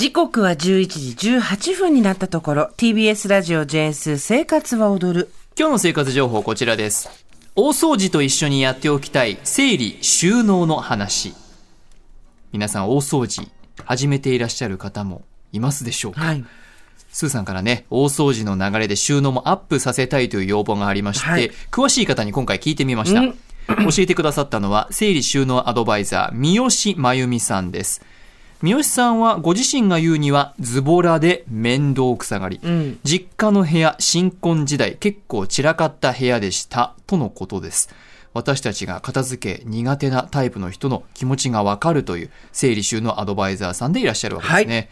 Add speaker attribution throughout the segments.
Speaker 1: 時刻は11時18分になったところ、TBS ラジオ JS 生活は踊る。
Speaker 2: 今日の生活情報こちらです。大掃除と一緒にやっておきたい整理収納の話。皆さん大掃除始めていらっしゃる方もいますでしょうか、
Speaker 1: はい。
Speaker 2: スーさんからね、大掃除の流れで収納もアップさせたいという要望がありまして、
Speaker 1: はい
Speaker 2: 詳しい方に今回聞いてみました。
Speaker 1: うん
Speaker 2: 教えてくださったのは、整理収納アドバイザー、三好真由美さんです。三好さんはご自身が言うには、ズボラで面倒くさがり。
Speaker 1: うん。
Speaker 2: 実家の部屋、新婚時代、結構散らかった部屋でした、とのことです。私たちが片付け苦手なタイプの人の気持ちがわかるという整理収納アドバイザーさんでいらっしゃるわけですね。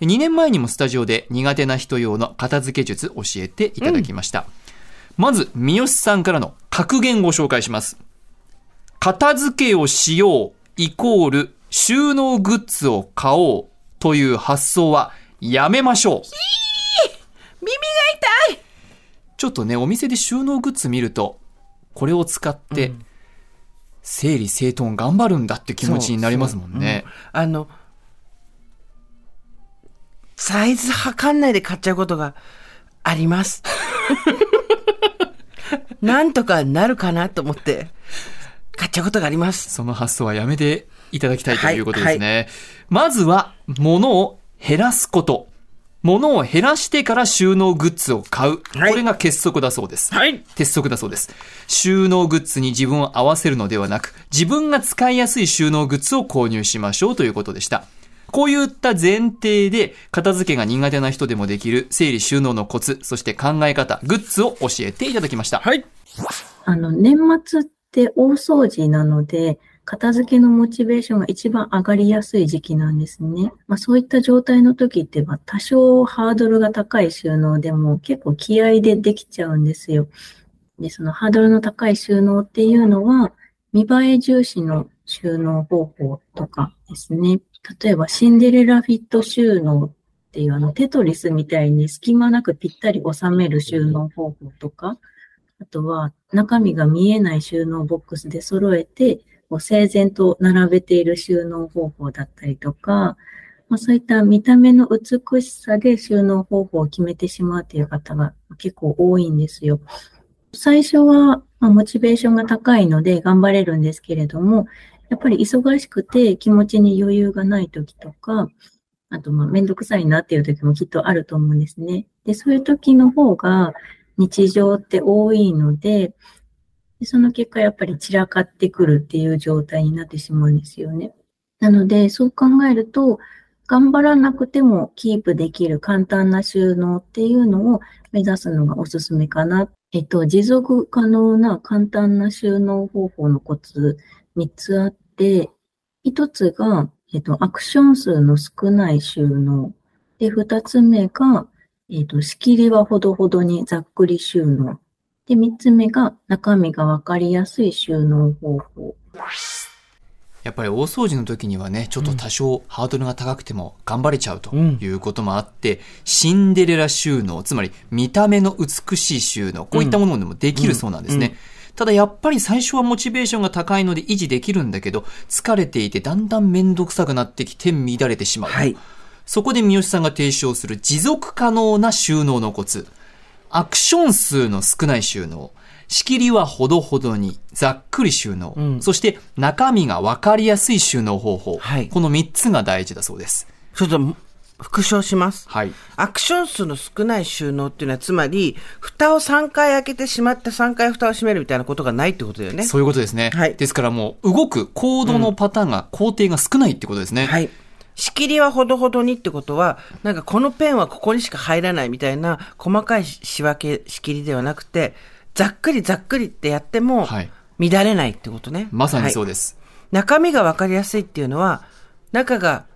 Speaker 2: 2年前にもスタジオで苦手な人用の片付け術教えていただきました。まず、三好さんからの格言をご紹介します。片付けをしようイコール収納グッズを買おうという発想はやめましょう。
Speaker 1: 耳が痛い
Speaker 2: ちょっとね、お店で収納グッズ見ると、これを使って、整理整頓頑張るんだって気持ちになりますもんね。
Speaker 1: あの、サイズ測んないで買っちゃうことがあります。なんとかなるかなと思って、買っちゃうことがあります。
Speaker 2: その発想はやめていただきたいということですね。まずは、物を減らすこと。物を減らしてから収納グッズを買う。
Speaker 1: はい
Speaker 2: これが結束だそうです。
Speaker 1: はい。
Speaker 2: 鉄則だそうです。収納グッズに自分を合わせるのではなく、自分が使いやすい収納グッズを購入しましょうということでした。こういった前提で、片付けが苦手な人でもできる整理収納のコツ、そして考え方、グッズを教えていただきました。
Speaker 1: はい。
Speaker 3: あの、年末って大掃除なので、片付けのモチベーションが一番上がりやすい時期なんですね。まあそういった状態の時って、まあ多少ハードルが高い収納でも結構気合でできちゃうんですよ。で、そのハードルの高い収納っていうのは、見栄え重視の収納方法とかですね。例えばシンデレラフィット収納っていうあのテトリスみたいに隙間なくぴったり収める収納方法とか、あとは中身が見えない収納ボックスで揃えて、こう整然と並べている収納方法だったりとか、まあ、そういった見た目の美しさで収納方法を決めてしまうという方が結構多いんですよ。最初は、ま、モチベーションが高いので頑張れるんですけれども、やっぱり忙しくて気持ちに余裕がない時とか、あと、まあ、めんどくさいなっていう時もきっとあると思うんですね。で、そういう時の方が日常って多いので、でその結果やっぱり散らかってくるっていう状態になってしまうんですよね。なので、そう考えると、頑張らなくてもキープできる簡単な収納っていうのを目指すのがおすすめかな。えっと、持続可能な簡単な収納方法のコツ3つあって、1つが、えっと、アクション数の少ない収納。で、2つ目が、えっと、仕切りはほどほどにざっくり収納。で、3つ目が中身がわかりやすい収納方法。
Speaker 2: やっぱり大掃除の時にはね、ちょっと多少ハードルが高くても頑張れちゃうと
Speaker 1: うん
Speaker 2: いうこともあって、シンデレラ収納、つまり見た目の美しい収納、こういったものでもできるそうなんですね。
Speaker 1: うんうん
Speaker 2: ただやっぱり最初はモチベーションが高いので維持できるんだけど、疲れていてだんだんめんどくさくなってきて乱れてしまう。
Speaker 1: はい。
Speaker 2: そこで三好さんが提唱する持続可能な収納のコツ。アクション数の少ない収納。仕切りはほどほどに、ざっくり収納。
Speaker 1: うん
Speaker 2: そして中身がわかりやすい収納方法。
Speaker 1: はい
Speaker 2: この3つが大事だそうです。
Speaker 1: ちょっと、復唱します。
Speaker 2: はい。
Speaker 1: アクション数の少ない収納っていうのは、つまり、蓋を3回開けてしまって3回蓋を閉めるみたいなことがないってことだよね。
Speaker 2: そういうことですね。
Speaker 1: はい
Speaker 2: ですからもう動くコードのパターンが、工程が少ないってことですね。
Speaker 1: はい。仕切りはほどほどにってことは、なんかこのペンはここにしか入らないみたいな細かい仕分け仕切りではなくて、ざっくりざっくりってやっても
Speaker 2: はい
Speaker 1: 乱れないってことね。
Speaker 2: まさにそう
Speaker 1: はい
Speaker 2: です。
Speaker 1: 中身がわかりやすいっていうのは、中が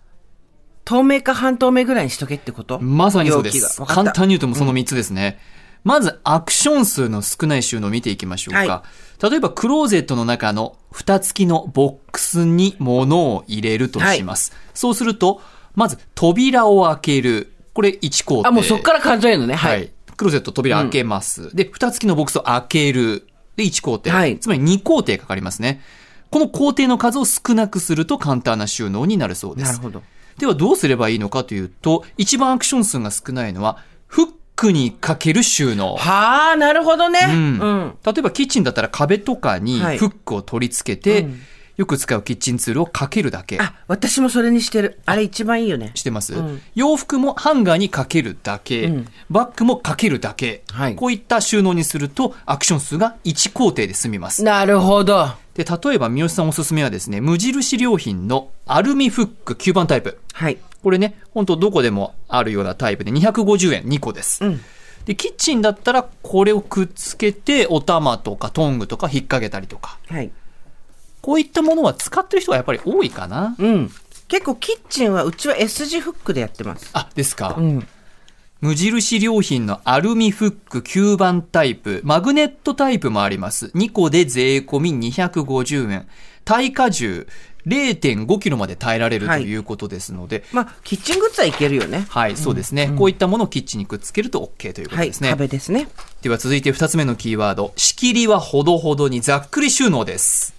Speaker 1: 透明か半透明ぐらいにしとけってこと？
Speaker 2: まさにそうです。簡単に言うともうその3つですね。まず、アクション数の少ない収納を見ていきましょうか。
Speaker 1: は
Speaker 2: 例えば、クローゼットの中の蓋付きのボックスに物を入れるとします。そうすると、まず、扉を開ける。これ1工程。
Speaker 1: あ、もうそっから数えるのね。
Speaker 2: は。
Speaker 1: はいい。
Speaker 2: クローゼット扉開けます。で、蓋付きのボックスを開ける。で、1工程。
Speaker 1: はい
Speaker 2: つまり2工程かかりますね。この工程の数を少なくすると簡単な収納になるそうです。
Speaker 1: なるほど。
Speaker 2: ではどうすればいいのかというと、一番アクション数が少ないのは、フックにかける収納。
Speaker 1: はあ、なるほどね。
Speaker 2: うん
Speaker 1: うん。
Speaker 2: 例えばキッチンだったら壁とかに
Speaker 1: はい
Speaker 2: フックを取り付けて、
Speaker 1: うん
Speaker 2: よく使うキッチンツールをかけるだけ
Speaker 1: あ、私もそれにしてる。あれ一番いいよね。
Speaker 2: してます、
Speaker 1: うん
Speaker 2: 洋服もハンガーにかけるだけ、
Speaker 1: うん
Speaker 2: バッグもかけるだけ、
Speaker 1: はい
Speaker 2: こういった収納にするとアクション数が1工程で済みます。
Speaker 1: なるほど。
Speaker 2: で、例えば三好さんおすすめはですね、無印良品のアルミフック吸盤タイプ。
Speaker 1: はい。
Speaker 2: これね、本当どこでもあるようなタイプで250円2個です。
Speaker 1: うん。
Speaker 2: で、キッチンだったらこれをくっつけてお玉とかトングとか引っ掛けたりとか、
Speaker 1: はい。
Speaker 2: こういったものは使ってる人がやっぱり多いかな。
Speaker 1: うん。結構キッチンは、うちは S 字フックでやってます。
Speaker 2: あ、ですか。
Speaker 1: うん。
Speaker 2: 無印良品のアルミフック吸盤タイプ、マグネットタイプもあります。2個で税込み250円。耐荷重0.5キロまで耐えられると
Speaker 1: はい
Speaker 2: いうことですので、
Speaker 1: まあ、キッチングッズはいけるよね。
Speaker 2: はい、そうですね、こういったものをキッチンにくっつけると OK ということ
Speaker 1: はい。
Speaker 2: ですね。
Speaker 1: 壁ですね。
Speaker 2: では続いて2つ目のキーワード。仕切りはほどほどにざっくり収納です。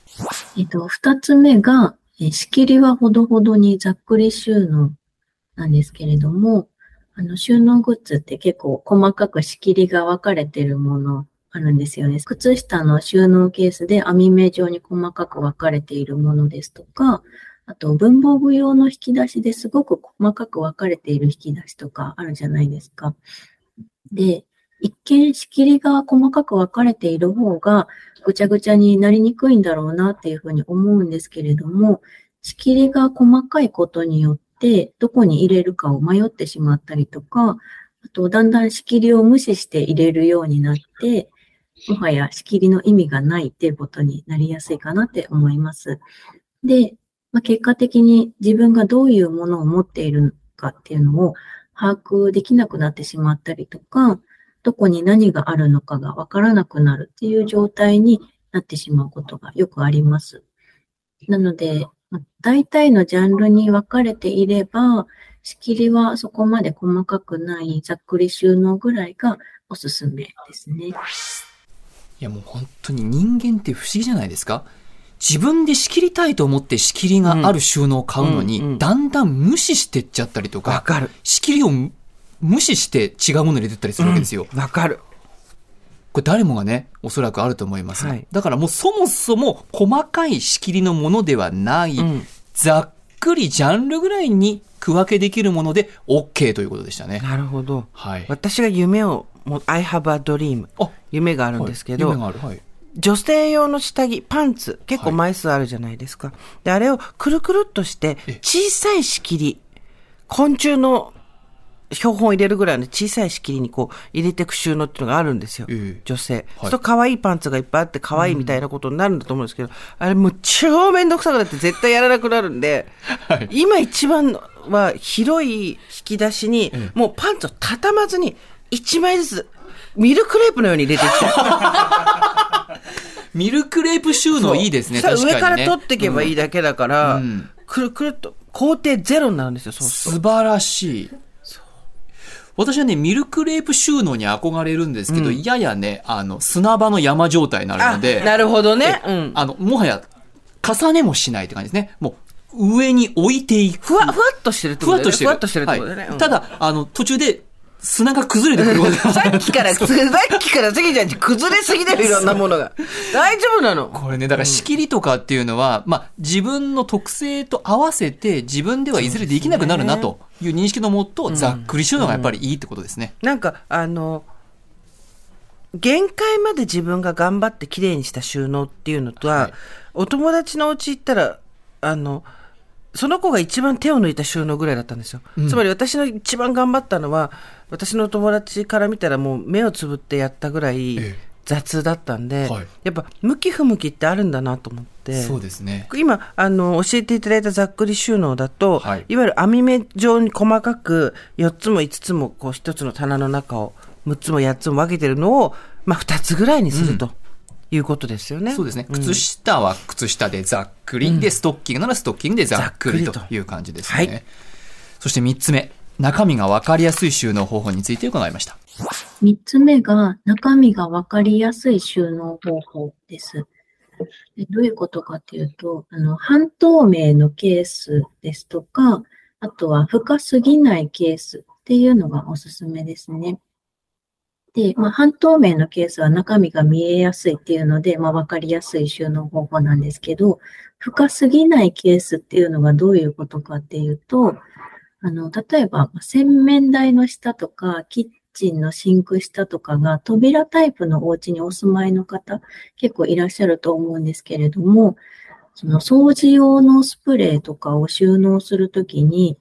Speaker 3: えっと、二つ目が、えー仕切りはほどほどにざっくり収納なんですけれども、あの、収納グッズって結構細かく仕切りが分かれてるものあるんですよね。靴下の収納ケースで網目状に細かく分かれているものですとか、あと文房具用の引き出しですごく細かく分かれている引き出しとかあるじゃないですか。で、一見仕切りが細かく分かれている方がぐちゃぐちゃになりにくいんだろうなっていうふうに思うんですけれども、仕切りが細かいことによってどこに入れるかを迷ってしまったりとか、あとだんだん仕切りを無視して入れるようになって、もはや仕切りの意味がないっていうことになりやすいかなって思います。で、まあ、結果的に自分がどういうものを持っているかっていうのを把握できなくなってしまったりとか、どこに何があるのかがわからなくなるっていう状態になってしまうことがよくあります。なので、大体のジャンルに分かれていれば、仕切りはそこまで細かくないざっくり収納ぐらいがおすすめですね。
Speaker 2: いやもう本当に人間って不思議じゃないですか自分で仕切りたいと思って仕切りがある収納を買うのに、
Speaker 1: うんうんうん
Speaker 2: だんだん無視してっちゃったりとか、
Speaker 1: わかる。
Speaker 2: 仕切りを無視して違うものに入れてったりするわけですよ。
Speaker 1: わかる。
Speaker 2: これ誰もがね、おそらくあると思いますが、
Speaker 1: はい
Speaker 2: だからもうそもそも細かい仕切りのものではない、
Speaker 1: うん
Speaker 2: ざっくりジャンルぐらいに区分けできるもので OK ということでしたね。
Speaker 1: なるほど。
Speaker 2: はい。
Speaker 1: 私が夢を、もう I have a dream。
Speaker 2: あ
Speaker 1: 夢があるんですけど、
Speaker 2: はい夢がある。はい。
Speaker 1: 女性用の下着、パンツ、結構枚数あるじゃないですか。で、あれをくるくるっとして
Speaker 2: え、
Speaker 1: 小さい仕切り、昆虫の標本を入れるぐらいの小さい仕切りにこう入れていく収納っていうのがあるんですよ。
Speaker 2: ええ
Speaker 1: 女性。
Speaker 2: はい
Speaker 1: そうすると可愛いパンツがいっぱいあって可愛いみたいなことになるんだと思うんですけど、あれもう超めんどくさくなって絶対やらなくなるんで、
Speaker 2: はい
Speaker 1: 今一番は広い引き出しに、
Speaker 2: え
Speaker 1: もうパンツを畳まずに1枚ずつ、ミルクレープのように入れていきたい。
Speaker 2: ミルクレープ収納いいですね、確かに、ね。
Speaker 1: 上から取っていけばいいだけだから、
Speaker 2: うん
Speaker 1: くるくるっと、工程ゼロになるんですよ、そう
Speaker 2: 素晴らしい。私はね、ミルクレープ収納に憧れるんですけど、ややね、あの、砂場の山状態になる
Speaker 1: と。
Speaker 2: ので、
Speaker 1: なるほどね。うん。
Speaker 2: あの、もはや、重ねもしないって感じですね。もう、上に置いていく。
Speaker 1: ふわ、ふわっとしてるってことだよね。
Speaker 2: ふわっとしてる。
Speaker 1: ふわっとしてるってことだよね。
Speaker 2: た、だ、あの、途中で砂が崩れてくる
Speaker 1: さっきから、さっきから次ちゃん崩れすぎてるいろんなものが。大丈夫なの？
Speaker 2: これね、だから仕切りとかっていうのは、まあ、自分の特性と合わせて自分ではいずれできなくなるなという認識のもと、ざっくり収納がやっぱりいいってことですね。
Speaker 1: なんか、あの、限界まで自分が頑張って綺麗にした収納っていうのとは、
Speaker 2: はい。
Speaker 1: お友達のお家行ったら、あの、その子が一番手を抜いた収納ぐらいだったんですよ。つまり私の一番頑張ったのは、私の友達から見たらもう目をつぶってやったぐらい
Speaker 2: ええ
Speaker 1: 雑だったんで、
Speaker 2: はい
Speaker 1: やっぱ向き不向きってあるんだなと思って。
Speaker 2: そうですね。
Speaker 1: 今、あの、教えていただいたざっくり収納だと、
Speaker 2: はい
Speaker 1: い、わゆる網目状に細かく4つも5つもこう1つの棚の中を6つも8つも分けてるのを、まあ2つぐらいにするということですよね。
Speaker 2: そうですね。
Speaker 1: ん
Speaker 2: 靴下は靴下でざっくり、で、ストッキングならストッキングでざっくりと
Speaker 1: ざっくりと
Speaker 2: いう感じですね。
Speaker 1: はい
Speaker 2: そして三つ目、中身がわかりやすい収納方法について伺いました。
Speaker 3: 三つ目が中身がわかりやすい収納方法です。でどういうことかっていうと、あの、半透明のケースですとか、あとは深すぎないケースっていうのがおすすめですね。で、まあ、半透明のケースは中身が見えやすいっていうので、まあ、わかりやすい収納方法なんですけど、深すぎないケースっていうのがどういうことかっていうと、あの、例えば、洗面台の下とか、キッチンのシンク下とかが扉タイプのお家にお住まいの方、結構いらっしゃると思うんですけれども、その掃除用のスプレーとかを収納するときに、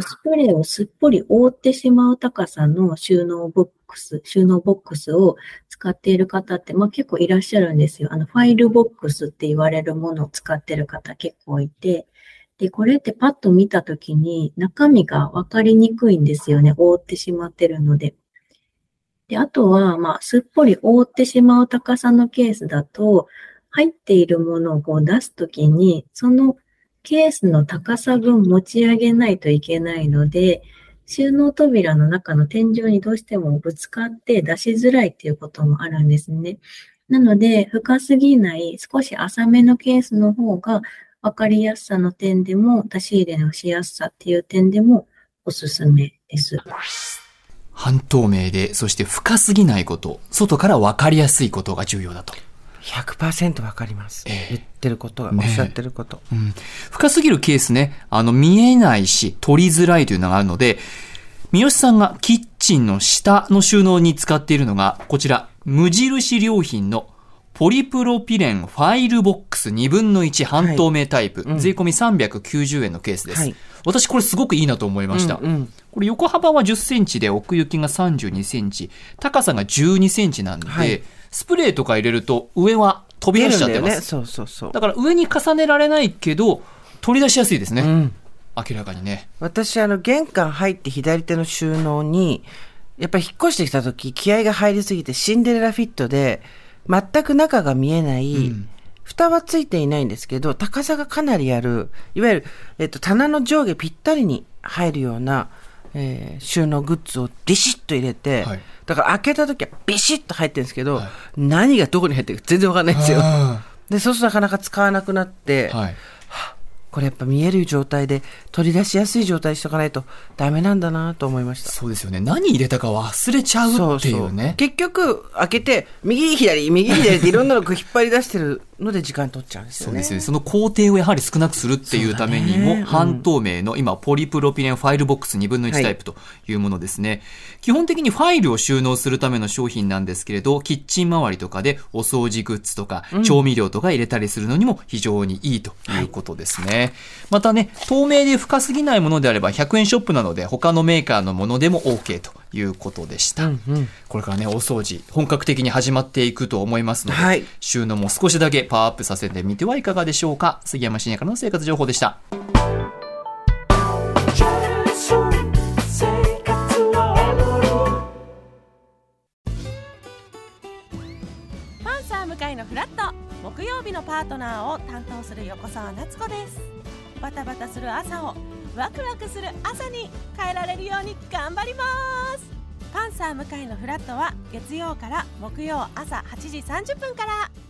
Speaker 3: スプレーをすっぽり覆ってしまう高さの収納ボックス、収納ボックスを使っている方って、まあ結構いらっしゃるんですよ。あの、ファイルボックスって言われるものを使っている方結構いて、で、これってパッと見たときに中身がわかりにくいんですよね。覆ってしまってるので。で、あとは、まあ、すっぽり覆ってしまう高さのケースだと、入っているものをこう出すときに、そのケースの高さ分持ち上げないといけないので、収納扉の中の天井にどうしてもぶつかって出しづらいっていうこともあるんですね。なので、深すぎない少し浅めのケースの方が分かりやすさの点でも、出し入れのしやすさっていう点でもおすすめです。
Speaker 2: 半透明で、そして深すぎないこと、外から分かりやすいことが重要だと。
Speaker 1: 100%わかります、えー、言ってることが、ね、おっしゃってること、
Speaker 2: うん。深すぎるケースね、あの、見えないし、取りづらいというのがあるので、三好さんがキッチンの下の収納に使っているのが、こちら、無印良品のポリプロピレンファイルボックス2分の1半透明タイプ、はい。うん、税込み390円のケースです、はい、私これすごくいいなと思いました、うんうん、これ横幅は10センチで奥行きが32センチ。高さが12センチなんで、はい、スプレーとか入れると上は飛び出しちゃってます。
Speaker 1: ね、そうそうそう。
Speaker 2: だから上に重ねられないけど、取り出しやすいですね。うん、明らかにね。
Speaker 1: 私、あの、玄関入って左手の収納に、やっぱり引っ越してきた時、気合が入りすぎてシンデレラフィットで、全く中が見えない、うん、蓋はついていないんですけど、高さがかなりある、いわゆる、えっと、棚の上下ぴったりに入るような、えー、収納グッズをビシッと入れて、はい、だから開けた時はビシッと入ってるんですけど、はい、何がどこに入ってるか全然わかんないんですよ。で、そうするとなかなか使わなくなって、はい、これやっぱ見える状態で取り出しやすい状態にしとかないとダメなんだなと思いました。
Speaker 2: そうですよね。何入れたか忘れちゃうっていうね。
Speaker 1: 結局開けて、右左、右左っていろんなの引っ張り出してるので時間取っちゃうんですよね。そうですね。
Speaker 2: その工程をやはり少なくするっていうためにも、半透明の今、ポリプロピレンファイルボックス2分の1タイプというものですね、はい。基本的にファイルを収納するための商品なんですけれど、キッチン周りとかでお掃除グッズとか、調味料とか入れたりするのにも非常にいいということですね。はい、またね、透明で深すぎないものであれば100円ショップなので他のメーカーのものでも OK ということでした、うんうん、これからねお掃除本格的に始まっていくと思いますので、はい、収納も少しだけパワーアップさせてみてはいかがでしょうか。杉山深也からの生活情報でした。
Speaker 4: パンサー向かいのフラット。木曜日のパートナーを担当する横澤夏子です。バタバタする朝をワクワクする朝に変えられるように頑張ります。パンサー向井のフラットは月曜から木曜朝8時30分から。